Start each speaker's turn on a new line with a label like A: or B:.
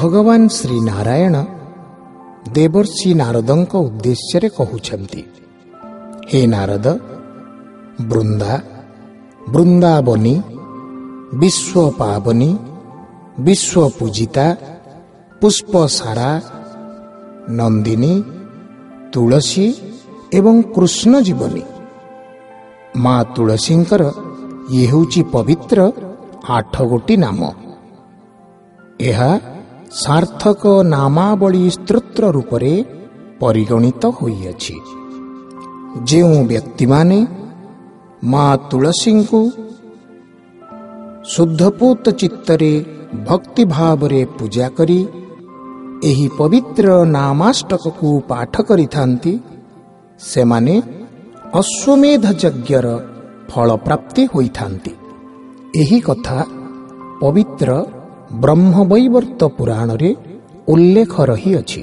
A: ଭଗବାନ ଶ୍ରୀ ନାରାୟଣ ଦେବର୍ଷି ନାରଦଙ୍କ ଉଦ୍ଦେଶ୍ୟରେ କହୁଛନ୍ତି ହେ ନାରଦ ବୃନ୍ଦା ବୃନ୍ଦାବନୀ ବିଶ୍ୱ ପାବନୀ ବିଶ୍ୱ ପୁଷ୍ପସାରା ନନ୍ଦିନୀ ତୁଳସୀ ଏବଂ କୃଷ୍ଣ ଜୀବନୀ ମା ତୁଳସୀଙ୍କର ଇଏ ହେଉଛି ପବିତ୍ର ଆଠ ଗୋଟି ନାମ। ଏହା ସାର୍ଥକ ନାମାବଳୀ ସ୍ତୋତ୍ର ରୂପରେ ପରିଗଣିତ ହୋଇଅଛି। ଯେଉଁ ବ୍ୟକ୍ତିମାନେ ମା ତୁଳସୀଙ୍କୁ ଶୁଦ୍ଧପୂତ ଚିତ୍ତରେ ଭକ୍ତି ଭାବରେ ପୂଜା କରି ଏହି ପବିତ୍ର ନାମାଷ୍ଟକକୁ ପାଠ କରିଥାନ୍ତି ସେମାନେ ଅଶ୍ୱମେଧ ଯଜ୍ଞର ଫଳ ପ୍ରାପ୍ତି ହୋଇଥାନ୍ତି। ଏହି କଥା ପବିତ୍ର ବ୍ରହ୍ମବୈବର୍ତ୍ତ ପୁରାଣରେ ଉଲ୍ଲେଖ ରହିଅଛି।